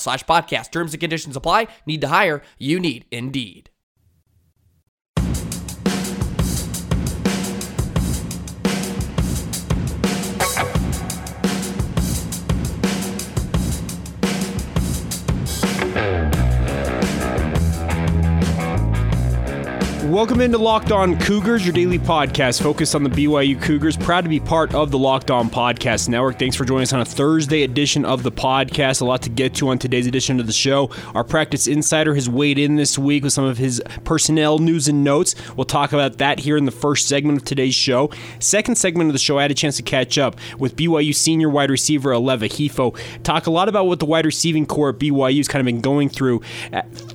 slash podcast. Terms and conditions apply. Need to hire? You need Indeed. Welcome into Locked On Cougars, your daily podcast focused on the BYU Cougars. Proud to be part of the Locked On Podcast Network. Thanks for joining us on a Thursday edition of the podcast. A lot to get to on today's edition of the show. Our practice insider has weighed in this week with some of his personnel news and notes. We'll talk about that here in the first segment of today's show. Second segment of the show, I had a chance to catch up with BYU senior wide receiver Aleva Hifo. Talk a lot about what the wide receiving core at BYU has kind of been going through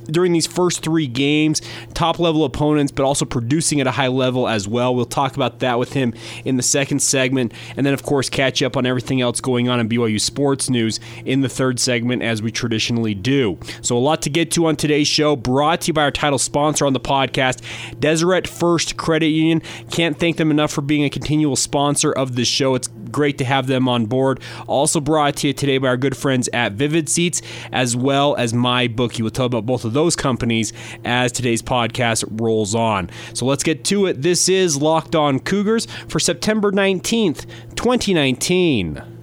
during these first three games, top level opponents but also producing at a high level as well. We'll talk about that with him in the second segment. And then, of course, catch up on everything else going on in BYU sports news in the third segment, as we traditionally do. So, a lot to get to on today's show, brought to you by our title sponsor on the podcast, Deseret First Credit Union. Can't thank them enough for being a continual sponsor of this show. It's great to have them on board. Also brought to you today by our good friends at Vivid Seats, as well as MyBookie. We'll tell about both of those companies as today's podcast rolls on. So let's get to it. This is Locked On Cougars for September 19th, 2019.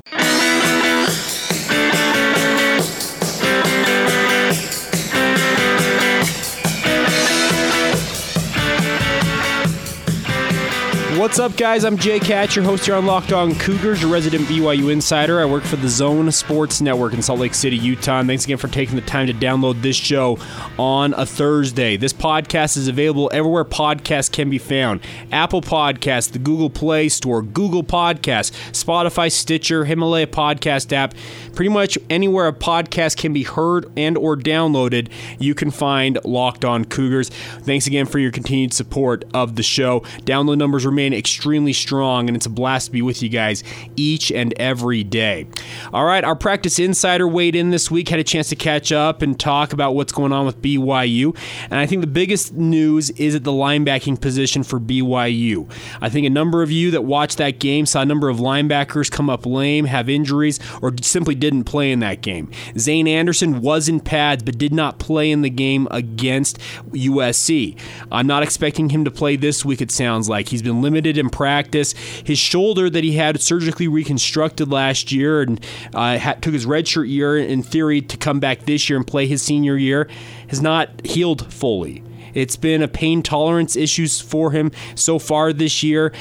What's up, guys? I'm Jake Hatch, your host here on Locked On Cougars, your resident BYU insider. I work for the Zone Sports Network in Salt Lake City, Utah. And thanks again for taking the time to download this show on a Thursday. This podcast is available everywhere podcasts can be found Apple Podcasts, the Google Play Store, Google Podcasts, Spotify, Stitcher, Himalaya Podcast app. Pretty much anywhere a podcast can be heard and or downloaded, you can find Locked On Cougars. Thanks again for your continued support of the show. Download numbers remain remain extremely strong, and it's a blast to be with you guys each and every day. All right, our practice insider weighed in this week, had a chance to catch up and talk about what's going on with BYU. And I think the biggest news is at the linebacking position for BYU. I think a number of you that watched that game saw a number of linebackers come up lame, have injuries, or simply didn't play in that game. Zane Anderson was in pads but did not play in the game against USC. I'm not expecting him to play this week, it sounds like. He's been limited limited in practice. His shoulder that he had surgically reconstructed last year and uh, took his redshirt year in theory to come back this year and play his senior year has not healed fully. It's been a pain tolerance issues for him so far this year.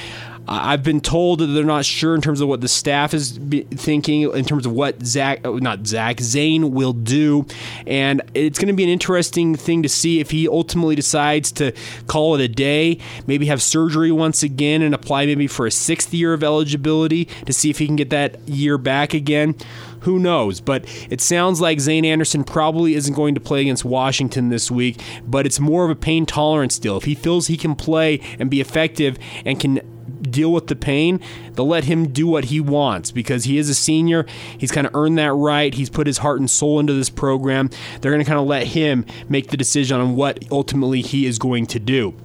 I've been told that they're not sure in terms of what the staff is thinking in terms of what Zach, uh, not Zach, Zane will do, and it's going to be an interesting thing to see if he ultimately decides to call it a day, maybe have surgery once again, and apply maybe for a sixth year of eligibility to see if he can get that year back again. Who knows? But it sounds like Zane Anderson probably isn't going to play against Washington this week, but it's more of a pain tolerance deal. If he feels he can play and be effective and can deal with the pain, they'll let him do what he wants because he is a senior. He's kind of earned that right. He's put his heart and soul into this program. They're going to kind of let him make the decision on what ultimately he is going to do.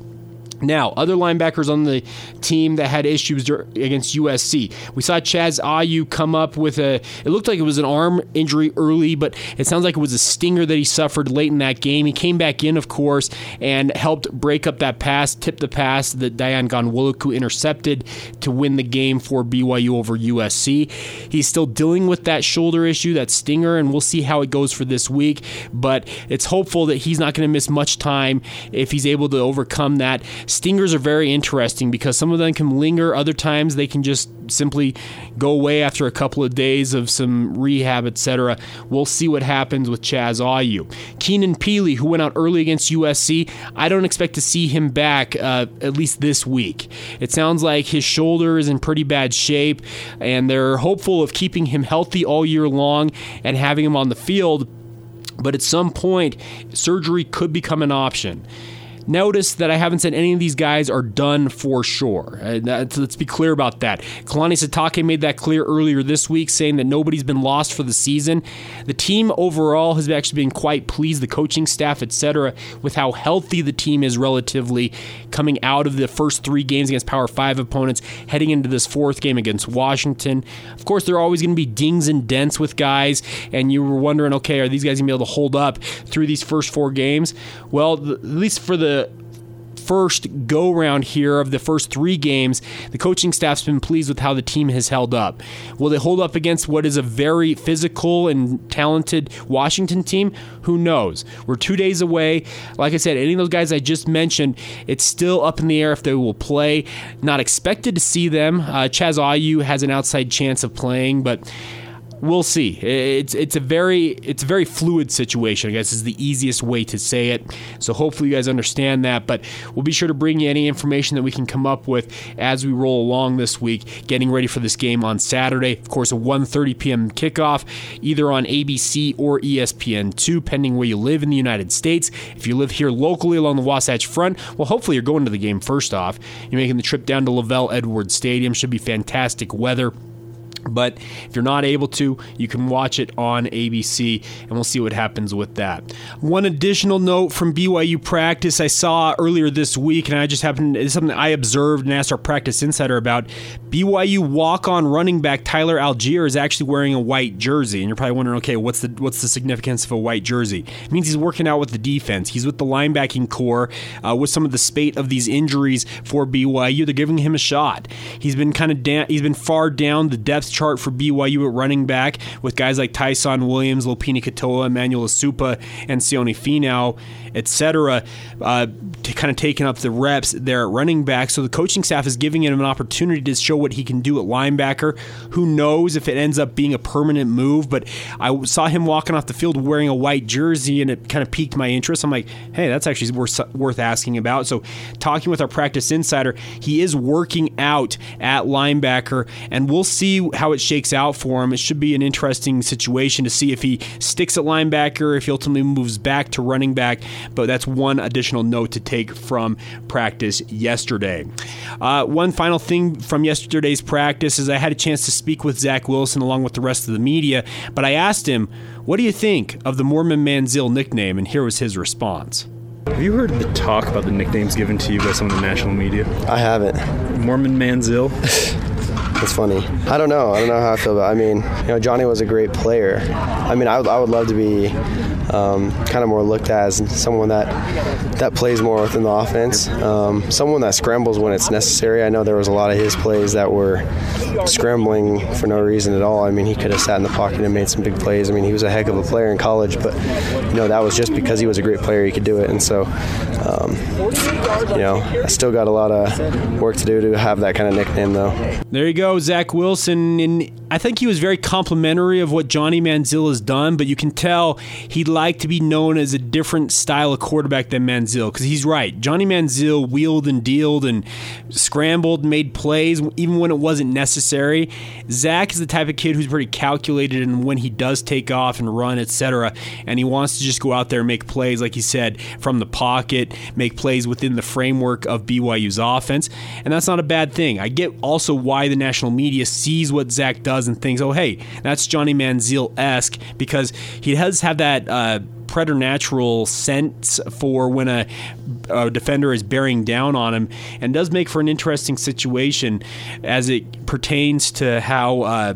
Now, other linebackers on the team that had issues against USC. We saw Chaz Ayu come up with a, it looked like it was an arm injury early, but it sounds like it was a stinger that he suffered late in that game. He came back in, of course, and helped break up that pass, tip the pass that Dayan Ghanwoloku intercepted to win the game for BYU over USC. He's still dealing with that shoulder issue, that stinger, and we'll see how it goes for this week, but it's hopeful that he's not going to miss much time if he's able to overcome that Stingers are very interesting because some of them can linger, other times they can just simply go away after a couple of days of some rehab, etc. We'll see what happens with Chaz Ayu. Keenan Pili, who went out early against USC, I don't expect to see him back uh, at least this week. It sounds like his shoulder is in pretty bad shape, and they're hopeful of keeping him healthy all year long and having him on the field. But at some point, surgery could become an option. Notice that I haven't said any of these guys are done for sure. Uh, let's be clear about that. Kalani Sitake made that clear earlier this week, saying that nobody's been lost for the season. The team overall has actually been quite pleased, the coaching staff, etc., with how healthy the team is relatively coming out of the first three games against Power 5 opponents, heading into this fourth game against Washington. Of course, there are always going to be dings and dents with guys, and you were wondering, okay, are these guys going to be able to hold up through these first four games? Well, at least for the first go round here of the first three games, the coaching staff's been pleased with how the team has held up. Will they hold up against what is a very physical and talented Washington team? Who knows? We're two days away. Like I said, any of those guys I just mentioned, it's still up in the air if they will play. Not expected to see them. Uh, Chaz Ayu has an outside chance of playing, but we'll see. It's it's a very it's a very fluid situation. I guess is the easiest way to say it. So hopefully you guys understand that. But we'll be sure to bring you any information that we can come up with as we roll along this week, getting ready for this game on Saturday. Of course, a 1:30 p.m. kickoff, either on ABC or ESPN2, pending where you live in the United States. If you live here locally along the Wasatch Front, well, hopefully you're going to the game first off. You're making the trip down to LaVell Edwards Stadium. Should be fantastic weather. But if you're not able to, you can watch it on ABC, and we'll see what happens with that. One additional note from BYU practice I saw earlier this week, and I just happened, it's something I observed and asked our practice insider about. BYU walk-on running back Tyler Allgeier is actually wearing a white jersey, and you're probably wondering, okay, what's the what's the significance of a white jersey? It means he's working out with the defense. He's with the linebacking core. Uh, with some of the spate of these injuries for BYU, they're giving him a shot. He's been kind of down. He's been far down the depth chart for BYU at running back with guys like Tyson Williams, Lopini Katoa, Emmanuel Esukpa, and Sione Finau, etc., uh, kind of taking up the reps there at running back. So the coaching staff is giving him an opportunity to show what he can do at linebacker. Who knows if it ends up being a permanent move? But I saw him walking off the field wearing a white jersey, and it kind of piqued my interest. I'm like, hey, that's actually worth worth asking about. So talking with our practice insider, he is working out at linebacker, and we'll see how how it shakes out for him. It should be an interesting situation to see if he sticks at linebacker, if he ultimately moves back to running back. But that's one additional note to take from practice yesterday. Uh, one final thing from yesterday's practice is I had a chance to speak with Zach Wilson along with the rest of the media, but I asked him, What do you think of the Mormon Manziel nickname? And here was his response. Have you heard the talk about the nicknames given to you by some of the national media? I haven't. Mormon Manziel? It's funny. I don't know. I don't know how I feel about. It. I mean, you know, Johnny was a great player. I mean, I, I would love to be um, kind of more looked at as someone that that plays more within the offense, um, someone that scrambles when it's necessary. I know there was a lot of his plays that were scrambling for no reason at all. I mean, he could have sat in the pocket and made some big plays. I mean, he was a heck of a player in college, but you know that was just because he was a great player. He could do it, and so um, you know, I still got a lot of work to do to have that kind of nickname, though. There you go. Zach Wilson, and I think he was very complimentary of what Johnny Manziel has done, but you can tell he'd like to be known as a different style of quarterback than Manziel because he's right. Johnny Manziel wheeled and dealed and scrambled, made plays even when it wasn't necessary. Zach is the type of kid who's pretty calculated and when he does take off and run, etc., and he wants to just go out there and make plays, like he said, from the pocket, make plays within the framework of BYU's offense, and that's not a bad thing. I get also why the national media sees what Zach does does and thinks, oh, hey, that's Johnny Manziel esque because he does have that. Uh, preternatural sense for when a, a, defender is bearing down on him and does make for an interesting situation as it pertains to how uh,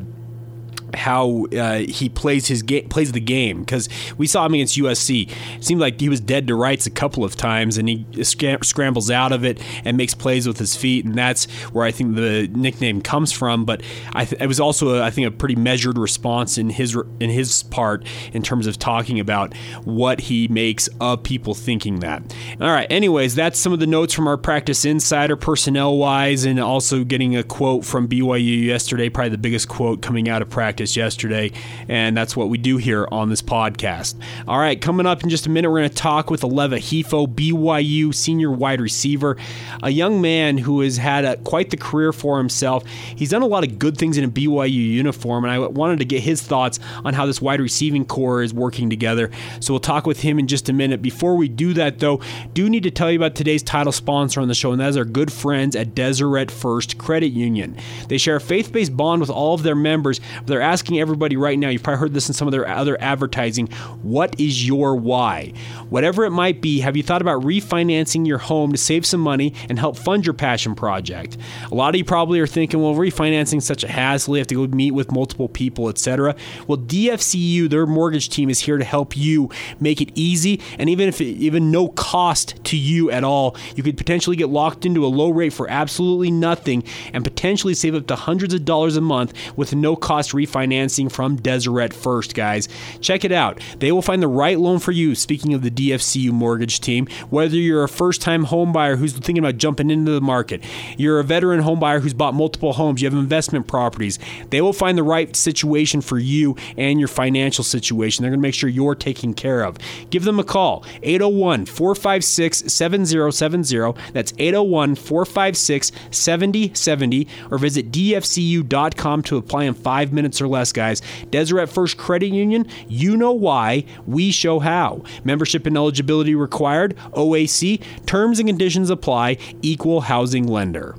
how uh, he plays his ga- plays the game because we saw him against USC. It seemed like he was dead to rights a couple of times, and he sc- scrambles out of it and makes plays with his feet, and that's where I think the nickname comes from. But th- it was also a, I think a pretty measured response in his in his part in terms of talking about what he makes of people thinking that. All right. Anyways, that's some of the notes from our practice insider personnel wise, and also getting a quote from BYU yesterday, probably the biggest quote coming out of practice practice yesterday, and that's what we do here on this podcast. All right, coming up in just a minute, we're going to talk with Aleva Hifo, BYU senior wide receiver, a young man who has had a, quite the career for himself. He's done a lot of good things in a BYU uniform, and I wanted to get his thoughts on how this wide receiving core is working together. So we'll talk with him in just a minute. Before we do that, though, do need to tell you about today's title sponsor on the show, and that is our good friends at Deseret First Credit Union. They share a faith based bond with all of their members. They're asking everybody right now, you've probably heard this in some of their other advertising, what is your why? Whatever it might be, have you thought about refinancing your home to save some money and help fund your passion project? A lot of you probably are thinking, well, refinancing such a hassle, you have to go meet with multiple people, etc. Well, DFCU, their mortgage team is here to help you make it easy and even if it, even no cost to you at all, you could potentially get locked into a low rate for absolutely nothing and potentially save up to hundreds of dollars a month with no cost refinancing financing from Deseret First, guys. Check it out. They will find the right loan for you. Speaking of the DFCU mortgage team, whether you're a first time home buyer who's thinking about jumping into the market, you're a veteran home buyer who's bought multiple homes, you have investment properties, they will find the right situation for you and your financial situation. They're going to make sure you're taken care of. Give them a call 801 456 7070. That's 801 456 7070 or visit dfcu.com to apply in five minutes or less, guys. Deseret First Credit Union, you know why, we show how. Membership and eligibility required, OAC, terms and conditions apply, equal housing lender.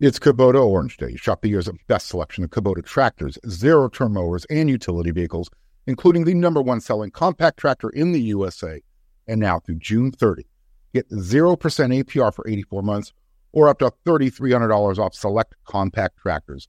It's Kubota Orange Day. Shop the year's best selection of Kubota tractors, zero turn mowers, and utility vehicles, including the number one selling compact tractor in the USA. And now through June 30, get 0% APR for 84 months or up to $3,300 off select compact tractors.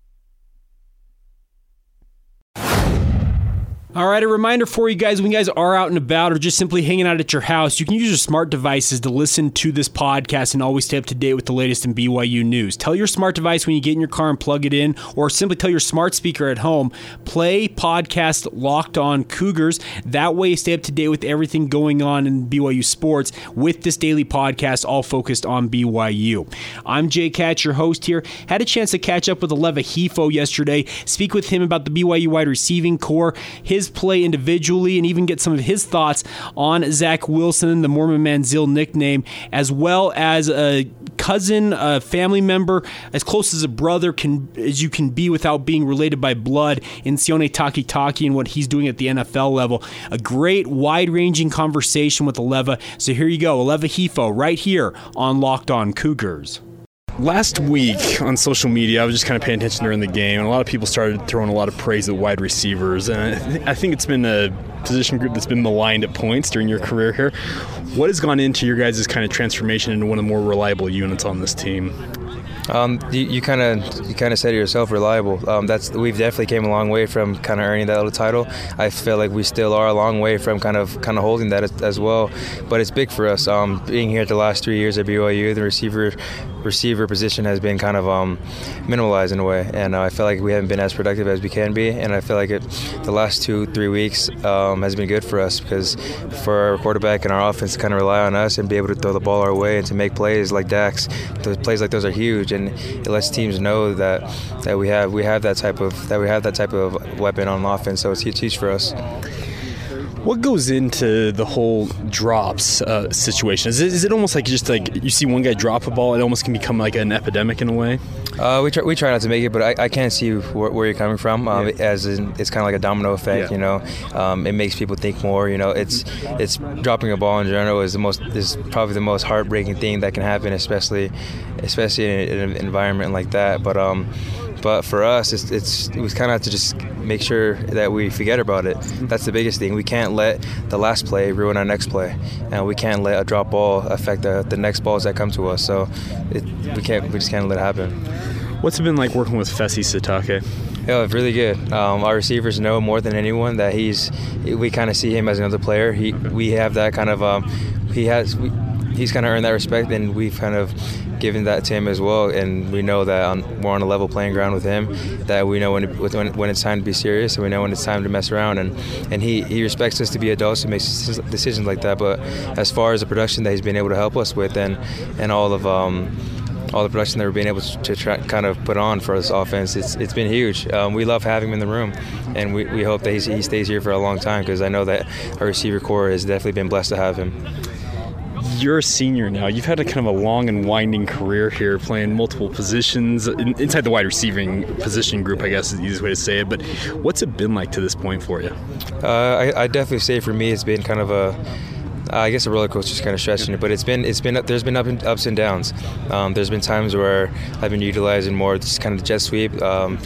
All right, a reminder for you guys when you guys are out and about or just simply hanging out at your house, you can use your smart devices to listen to this podcast and always stay up to date with the latest in BYU news. Tell your smart device when you get in your car and plug it in, or simply tell your smart speaker at home, play podcast Locked On Cougars. That way, stay up to date with everything going on in BYU sports with this daily podcast, all focused on BYU. I'm Jake Hatch, your host here. Had a chance to catch up with Aleva Hifo yesterday, speak with him about the BYU wide receiving core, his his play individually and even get some of his thoughts on Zach Wilson, the Mormon Manziel nickname, as well as a cousin, a family member, as close as a brother can as you can be without being related by blood in Sione Takitaki and what he's doing at the NFL level. A great wide-ranging conversation with Aleva. So here you go, Aleva Hifo, right here on Locked On Cougars. Last week on social media, I was just kind of paying attention during the game, and a lot of people started throwing a lot of praise at wide receivers. And I think it's been a position group that's been maligned at points during your career here. What has gone into your guys' kind of transformation into one of the more reliable units on this team? Um, you kind of you kind of said yourself, reliable. Um, that's we've definitely came a long way from kind of earning that little title. I feel like we still are a long way from kind of kind of holding that as, as well. But it's big for us. Um, being here at the last three years at BYU, the receiver receiver position has been kind of um, minimalized in a way, and uh, I feel like we haven't been as productive as we can be. And I feel like it, the last two three weeks um, has been good for us because for our quarterback and our offense to kind of rely on us and be able to throw the ball our way and to make plays like Dax, those plays like those are huge, and it lets teams know that that we have we have that type of that we have that type of weapon on offense. So it's huge for us. What goes into the whole drops uh, situation? Is it, is it almost like just like you see one guy drop a ball, it almost can become like an epidemic in a way? Uh, we try we try not to make it, but I, I can see where, where, you're coming from. Um, yeah. As in, it's kind of like a domino effect, yeah. you know. Um, it makes people think more. You know, it's it's dropping a ball in general is the most is probably the most heartbreaking thing that can happen, especially especially in, in an environment like that. But um, but for us, it's, it's we kind of have to just make sure that we forget about it. That's the biggest thing. We can't let the last play ruin our next play, and we can't let a drop ball affect the, the next balls that come to us. So it, we can't we just can't let it happen. What's it been like working with Fesi Sitake? Yeah, really good. Um, our receivers know more than anyone that he's. We kind of see him as another player. He, we have that kind of. Um, he has. We, he's kind of earned that respect, and we've kind of given that to him as well. And we know that on, we're on a level playing ground with him. That we know when, it, when, when it's time to be serious, and we know when it's time to mess around. And and he, he respects us to be adults and makes decisions like that. But as far as the production that he's been able to help us with, and and all of um, all the production that we're being able to try, kind of put on for this offense, it's, it's been huge. Um, we love having him in the room, and we, we hope that he stays here for a long time because I know that our receiver core has definitely been blessed to have him you're a senior now. You've had a kind of a long and winding career here, playing multiple positions inside the wide receiving position group. I guess is the easiest way to say it. But what's it been like to this point for you? Uh, I, I definitely say for me, it's been kind of a I guess a roller coaster is kind of stretching it, but it's been it's been there's been and, ups and downs. Um, there's been times where I've been utilizing more just kind of the jet sweep. Um,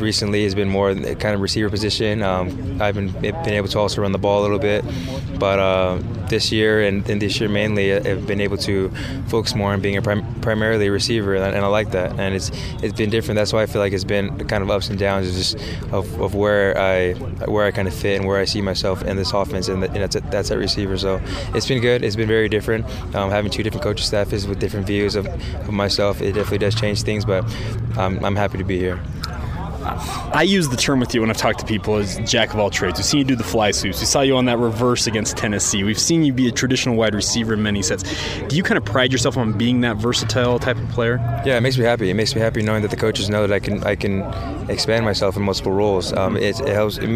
recently has been more kind of receiver position. Um, I've been been able to also run the ball a little bit, but uh, this year and, and, this year mainly, I've been able to focus more on being a prim- primarily receiver, and, and, I like that. And it's it's been different. That's why I feel like it's been kind of ups and downs, just of, of where I where I kind of fit and where I see myself in this offense, and, the, and that's a, that's at receiver. So it's been good. It's been very different. Um, having two different coaching staffs with different views of, of myself, it definitely does change things. But um, I'm happy to be here. I use the term with you when I've talked to people as jack of all trades. We've seen you do the fly sweeps. We saw you on that reverse against Tennessee. We've seen you be a traditional wide receiver in many sets. Do you kind of pride yourself on being that versatile type of player? Yeah, it makes me happy. It makes me happy knowing that the coaches know that I can I can expand myself in multiple roles. Um, it, it, helps. It,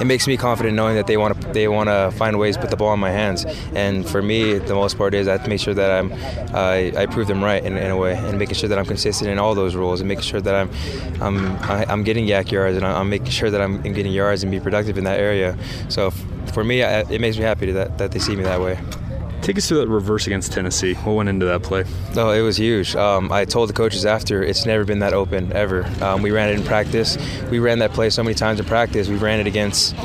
it, makes me confident knowing that they want to they want to find ways to put the ball in my hands. And for me, the most part is I have to make sure that I'm I, I prove them right in, in, a way, and making sure that I'm consistent in all those roles, and making sure that I'm I'm I, am i am getting YAC yards, and I'm making sure that I'm getting yards and be productive in that area. So for me, it makes me happy that, that they see me that way. Take us through that reverse against Tennessee. What went into that play? Oh, it was huge. Um, I told the coaches after it's never been that open ever. Um, we ran it in practice. We ran that play so many times in practice. We ran it against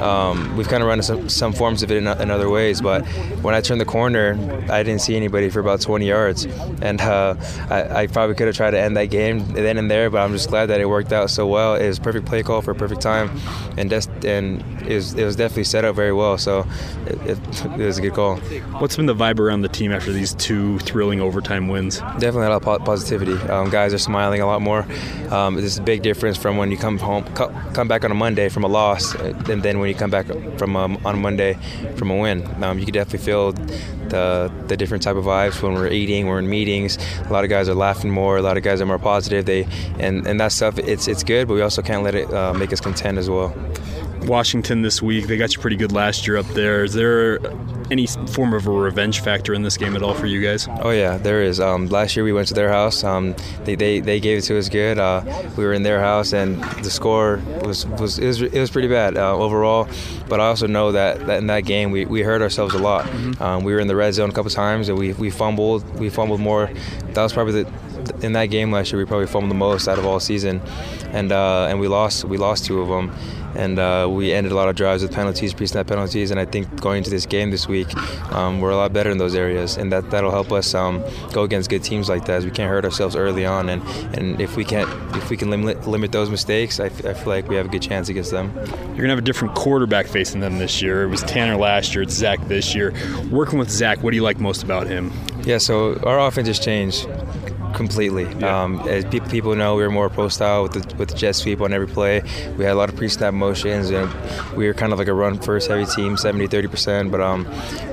um, we've kind of run some, some forms of it in, in, other ways, but when I turned the corner, I didn't see anybody for about 20 yards, and uh, I, I, probably could have tried to end that game then and there, but I'm just glad that it worked out so well. It was perfect play call for a perfect time, and des- and it was, it was definitely set up very well. So it, it, it, was a good call. What's been the vibe around the team after these two thrilling overtime wins? Definitely a lot of positivity. Um, guys are smiling a lot more. Um, this is a big difference from when you come home, come back on a Monday from a loss, and then when you come back from um, on Monday from a win. Um, you can definitely feel the the different type of vibes when we're eating, we're in meetings. A lot of guys are laughing more. A lot of guys are more positive. They and and that stuff. It's it's good, but we also can't let it uh, make us content as well. Washington this week. They got you pretty good last year up there. Is there any form of a revenge factor in this game at all for you guys? Oh yeah, there is. Um, last year we went to their house. Um, they, they, they gave it to us good. Uh, we were in their house and the score was was it was, it was pretty bad uh, overall. But I also know that, that in that game we, we hurt ourselves a lot. Mm-hmm. Um, we were in the red zone a couple times and we, we fumbled. We fumbled more. That was probably the in that game last year, we probably fumbled the most out of all season, and uh, and we lost we lost two of them and uh, we ended a lot of drives with penalties, pre-snap penalties. And I think going into this game this week, um, we're a lot better in those areas, and that that'll help us um, go against good teams like that. As we can't hurt ourselves early on, and, and if we can't if we can limit limit those mistakes, I, f- I feel like we have a good chance against them. You're gonna have a different quarterback facing them this year. It was Tanner last year. It's Zach this year. Working with Zach, what do you like most about him? Yeah, so our offense has changed completely. Yeah. Um, as pe- people know, we were more pro style with the, with the jet sweep on every play. We had a lot of pre snap motions, and we were kind of like a run first heavy team, 70 30%. But um,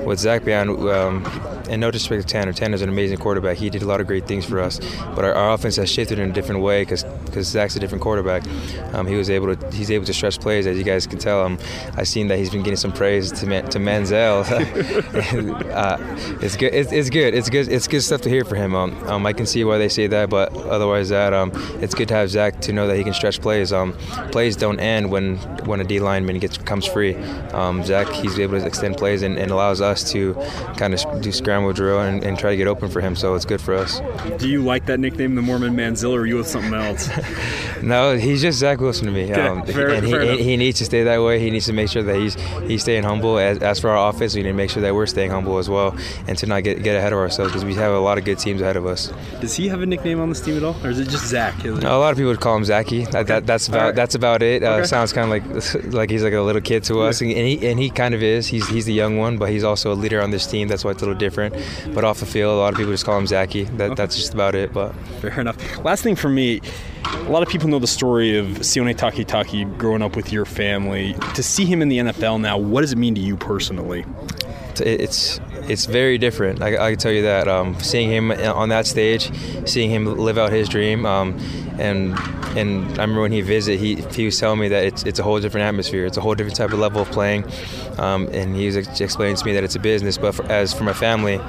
with Zach Beyond, um, and no disrespect to Tanner, Tanner's an amazing quarterback. He did a lot of great things for us. But our, our offense has shifted in a different way because Zach's a different quarterback. Um, he was able to he's able to stretch plays, as you guys can tell. Um, I've seen that he's been getting some praise to to Manziel. uh, it's good. It's, it's, good. It's good. It's good stuff to hear for him. Um, um, I can see why they say that, but otherwise, that um, it's good to have Zach to know that he can stretch plays. Um, plays don't end when when a D lineman gets comes free. Um, Zach, he's able to extend plays and, and allows us to kind of do scramble drill and, and, try to get open for him. So it's good for us. Do you like that nickname, the Mormon Manziel, or are you with something else? no, he's just Zach Wilson to me. Okay, um, fair, and he, he, needs to stay that way. He needs to make sure that he's he's staying humble. As, as for our offense, we need to make sure that we're staying humble as well, and to not get get ahead of ourselves because we have a lot of good teams ahead of us. Does he have a nickname on this team at all, or is it just Zach? No, a lot of people would call him Zachy. That, that, that's about right. that's about it. Uh. Sounds kind of like like he's like a little kid to us, and he and he kind of is. He's he's the young one, but he's also a leader on this team. That's why it's a little different. But off the field, a lot of people just call him Zachy. That, okay. That's just about it. But fair enough. Last thing for me, a lot of people know the story of Sione Takitaki growing up with your family. To see him in the NFL now, what does it mean to you personally? It's it's very different. I, I can tell you that. Um, seeing him on that stage, seeing him live out his dream, um, and and I remember when he visited, he he was telling me that it's it's a whole different atmosphere. It's a whole different type of level of playing, um, and he was explaining to me that it's a business. But for, as for my family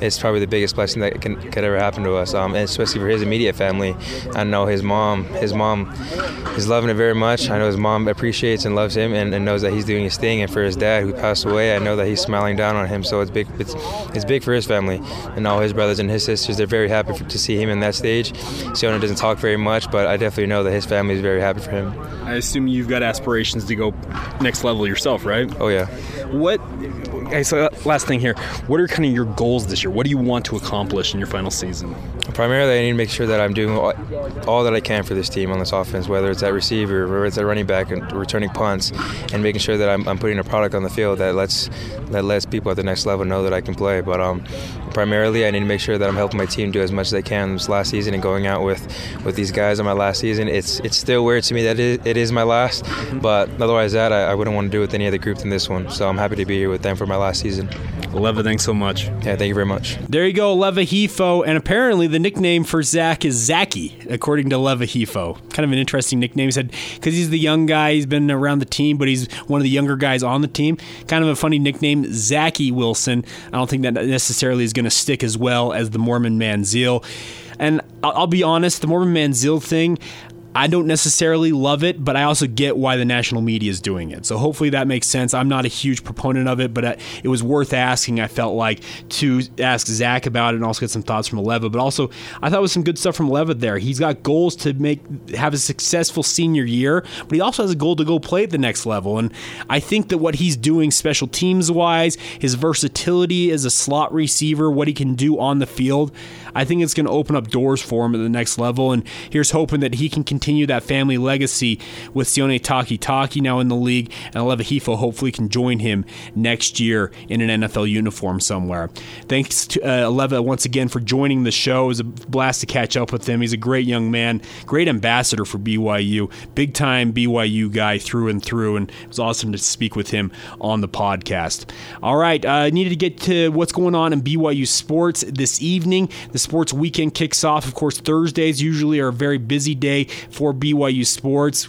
it's probably the biggest blessing that can, could ever happen to us, um, and especially for his immediate family. I know his mom, his mom is loving it very much. I know his mom appreciates and loves him, and, and, knows that he's doing his thing. And for his dad, who passed away, I know that he's smiling down on him. So it's big. It's it's big for his family, and all his brothers and his sisters. They're very happy for, to see him in that stage. Sione doesn't talk very much, but I definitely know that his family is very happy for him. I assume you've got aspirations to go next level yourself, right? Oh yeah. What okay, so last thing here. What are kind of your goals this year? What do you want to accomplish in your final season? Primarily, I need to make sure that I'm doing all, all that I can for this team on this offense, whether it's at receiver, whether it's at running back, and returning punts, and making sure that I'm, I'm, putting a product on the field that lets that lets people at the next level know that I can play. But um, primarily, I need to make sure that I'm helping my team do as much as they can this last season and going out with, with these guys on my last season. It's it's still weird to me that it, it is my last, but otherwise that I, I wouldn't want to do it with any other group than this one. So I'm happy to be here with them for my last season. Love it. thanks so much. Yeah, thank you very much. There you go, Leva Hifo, and apparently the nickname for Zach is Zachy, according to Leva Hifo. Kind of an interesting nickname. He said because he's the young guy, he's been around the team, but he's one of the younger guys on the team. Kind of a funny nickname, Zachy Wilson. I don't think that necessarily is going to stick as well as the Mormon Manziel. And I'll, be honest, the Mormon Manziel thing, I don't necessarily love it, but I also get why the national media is doing it. So hopefully that makes sense. I'm not a huge proponent of it, but uh, it was worth asking. I felt like to ask Zach about it and also get some thoughts from Leva. But also, I thought it was some good stuff from Leva there. He's got goals to make have a successful senior year, but he also has a goal to go play at the next level. And I think that what he's doing special teams wise, his versatility as a slot receiver, what he can do on the field, I think it's going to open up doors for him at the next level. And here's hoping that he can continue that family legacy with Sione Takitaki now in the league, and Aleva Hifo hopefully can join him next year in an NFL uniform somewhere. Thanks to uh, Aleva once again for joining the show. It was a blast to catch up with him. He's a great young man, great ambassador for BYU, big time BYU guy through and through, and it was awesome to speak with him on the podcast. All right, I uh, needed to get to what's going on in BYU sports this evening. The sports weekend kicks off. Of course, Thursdays usually are a very busy day for BYU sports.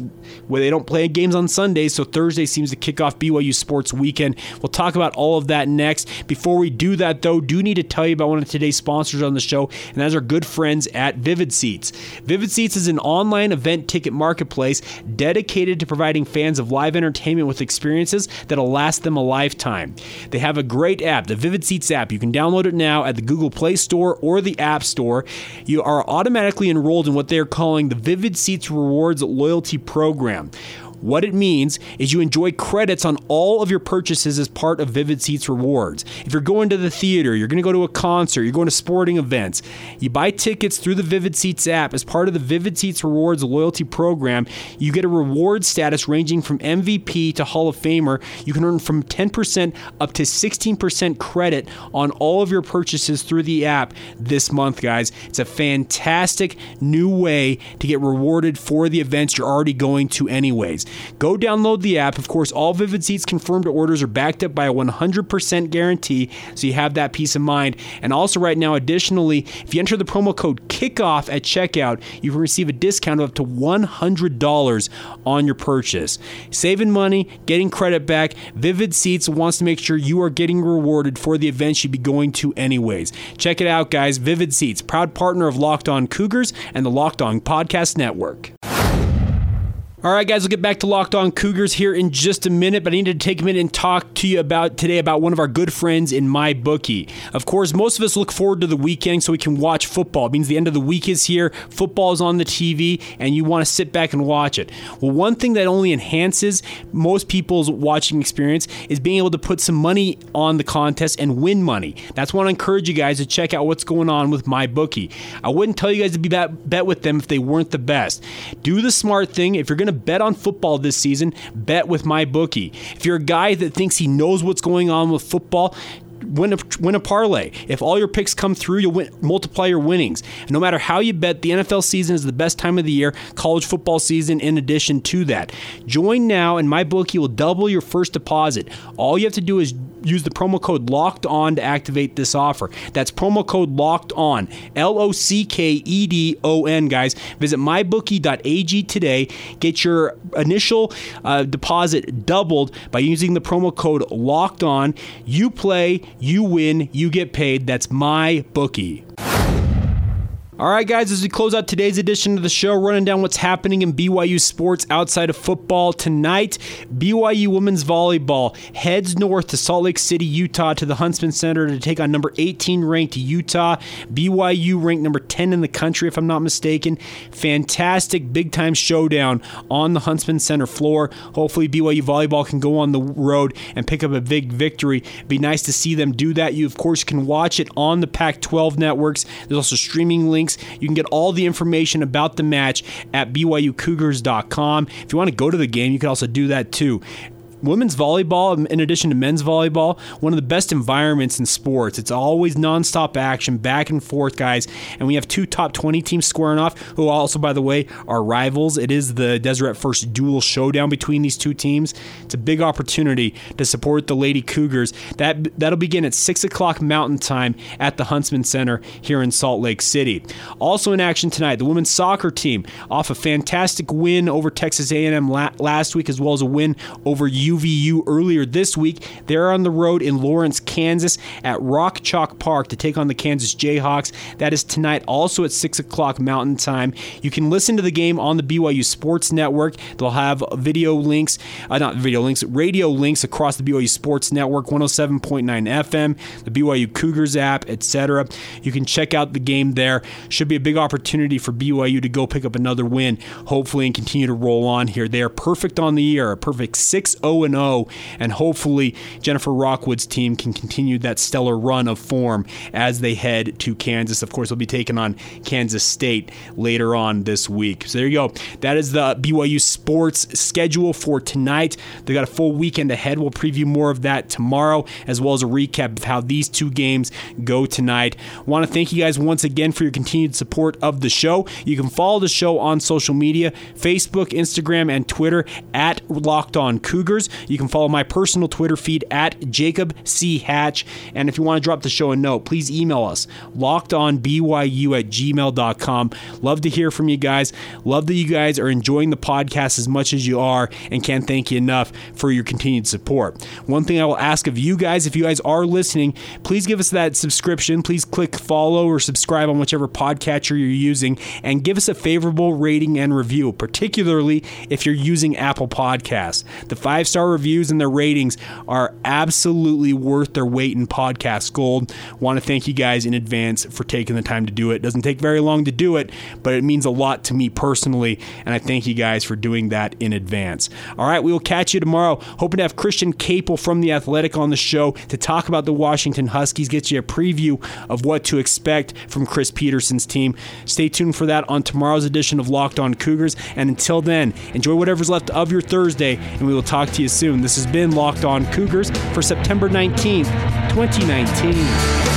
Where they don't play games on Sundays, so Thursday seems to kick off BYU sports weekend. We'll talk about all of that next. Before we do that, though, do need to tell you about one of today's sponsors on the show, and that's our good friends at Vivid Seats. Vivid Seats is an online event ticket marketplace dedicated to providing fans of live entertainment with experiences that'll last them a lifetime. They have a great app, the Vivid Seats app. You can download it now at the Google Play Store or the App Store. You are automatically enrolled in what they're calling the Vivid Seats Rewards Loyalty Program. What it means is you enjoy credits on all of your purchases as part of Vivid Seats rewards. If you're going to the theater, you're going to go to a concert, you're going to sporting events, you buy tickets through the Vivid Seats app as part of the Vivid Seats Rewards loyalty program, you get a reward status ranging from MVP to Hall of Famer. You can earn from 10% up to 16% credit on all of your purchases through the app this month, guys. It's a fantastic new way to get rewarded for the events you're already going to anyways. Go download the app. Of course, all Vivid Seats confirmed orders are backed up by a 100% guarantee, so you have that peace of mind. And also, right now, additionally, if you enter the promo code KICKOFF at checkout, you can receive a discount of up to $100 on your purchase. Saving money, getting credit back, Vivid Seats wants to make sure you are getting rewarded for the events you'd be going to anyways. Check it out, guys. Vivid Seats, proud partner of Locked On Cougars and the Locked On Podcast Network. All right, guys, we'll get back to Locked On Cougars here in just a minute, but I need to take a minute and talk to you about today about one of our good friends in MyBookie. Of course, most of us look forward to the weekend so we can watch football. It means the end of the week is here, football is on the TV, and you want to sit back and watch it. Well, one thing that only enhances most people's watching experience is being able to put some money on the contest and win money. That's why I encourage you guys to check out what's going on with my bookie. I wouldn't tell you guys to be bet, bet with them if they weren't the best. Do the smart thing. If you're going to bet on football this season, bet with MyBookie. If you're a guy that thinks he knows what's going on with football, win a, win a parlay. If all your picks come through, you'll win, multiply your winnings. And no matter how you bet, the NFL season is the best time of the year, college football season in addition to that. Join now, and MyBookie will double your first deposit. All you have to do is use the promo code locked on to activate this offer. That's promo code locked on, L O C K E D O N, guys. Visit mybookie.ag today. Get your initial uh, deposit doubled by using the promo code locked on. You play, you win, you get paid. That's MyBookie. All right, guys, as we close out today's edition of the show, running down what's happening in BYU sports outside of football tonight. BYU women's volleyball heads north to Salt Lake City, Utah, to the Huntsman Center to take on number 18 ranked Utah. BYU ranked number 10 in the country, if I'm not mistaken. Fantastic big time showdown on the Huntsman Center floor. Hopefully, BYU volleyball can go on the road and pick up a big victory. It'd be nice to see them do that. You, of course, can watch it on the Pac 12 networks. There's also streaming links links. You can get all the information about the match at BYUCougars.com. If you want to go to the game, you can also do that too women's volleyball, in addition to men's volleyball, one of the best environments in sports. It's always nonstop action, back and forth, guys. And we have two top 20 teams squaring off, who also, by the way, are rivals. It is the Deseret First Duel showdown between these two teams. It's a big opportunity to support the Lady Cougars. That, that'll begin at 6 o'clock Mountain Time at the Huntsman Center here in Salt Lake City. Also in action tonight, the women's soccer team off a fantastic win over Texas A&M last week, as well as a win over UVU earlier this week. They're on the road in Lawrence, Kansas at Rock Chalk Park to take on the Kansas Jayhawks. That is tonight, also at 6 o'clock Mountain Time. You can listen to the game on the BYU Sports Network. They'll have video links, uh, not video links, radio links across the BYU Sports Network, 107.9 FM, the BYU Cougars app, etc. You can check out the game there. Should be a big opportunity for BYU to go pick up another win, hopefully, and continue to roll on here. They are perfect on the year, a perfect 6 0 0 0, and hopefully Jennifer Rockwood's team can continue that stellar run of form as they head to Kansas. Of course, they'll be taking on Kansas State later on this week. So there you go. That is the BYU sports schedule for tonight. They got a full weekend ahead. We'll preview more of that tomorrow, as well as a recap of how these two games go tonight. Want to thank you guys once again for your continued support of the show. You can follow the show on social media Facebook, Instagram, and Twitter at Locked On Cougars. You can follow my personal Twitter feed at Jacob C. Hatch. And if you want to drop the show a note, please email us lockedonbyu at gmail.com. Love to hear from you guys. Love that you guys are enjoying the podcast as much as you are and can't thank you enough for your continued support. One thing I will ask of you guys, if you guys are listening, please give us that subscription. Please click follow or subscribe on whichever podcatcher you're using and give us a favorable rating and review, particularly if you're using Apple Podcasts. The five star reviews and their ratings are absolutely worth their weight in podcast gold. Want to thank you guys in advance for taking the time to do it. Doesn't take very long to do it, but it means a lot to me personally, and I thank you guys for doing that in advance. All right, we will catch you tomorrow. Hoping to have Christian Caple from The Athletic on the show to talk about the Washington Huskies, get you a preview of what to expect from Chris Petersen's team. Stay tuned for that on tomorrow's edition of Locked On Cougars. And until then, enjoy whatever's left of your Thursday, and we will talk to you soon. This has been Locked On Cougars for September 19th, 2019.